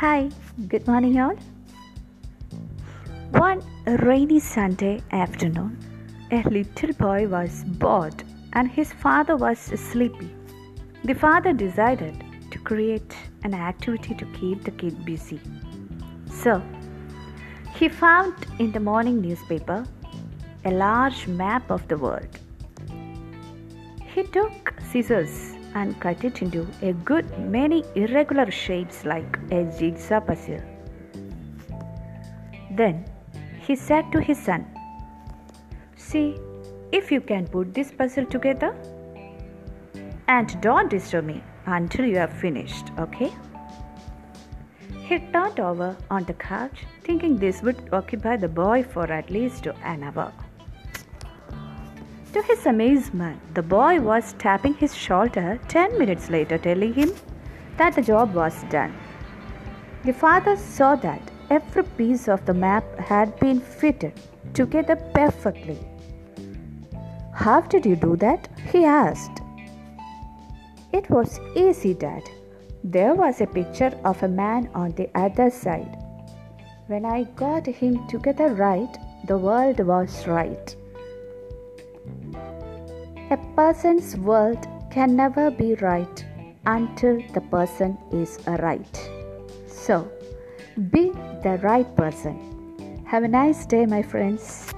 Hi, good morning, all. One rainy Sunday afternoon, a little boy was bored and his father was sleepy. The father decided to create an activity to keep the kid busy. So, he found in the morning newspaper a large map of the world. He took scissors and cut it into a good many irregular shapes like a jigsaw puzzle. Then he said to his son, See if you can put this puzzle together. And don't disturb me until you have finished, okay? He turned over on the couch, thinking this would occupy the boy for at least an hour. To his amazement, the boy was tapping his shoulder 10 minutes later, telling him that the job was done. The father saw that every piece of the map had been fitted together perfectly. How did you do that? he asked. It was easy, Dad. There was a picture of a man on the other side. When I got him together right, the world was right. A person's world can never be right until the person is right. So, be the right person. Have a nice day, my friends.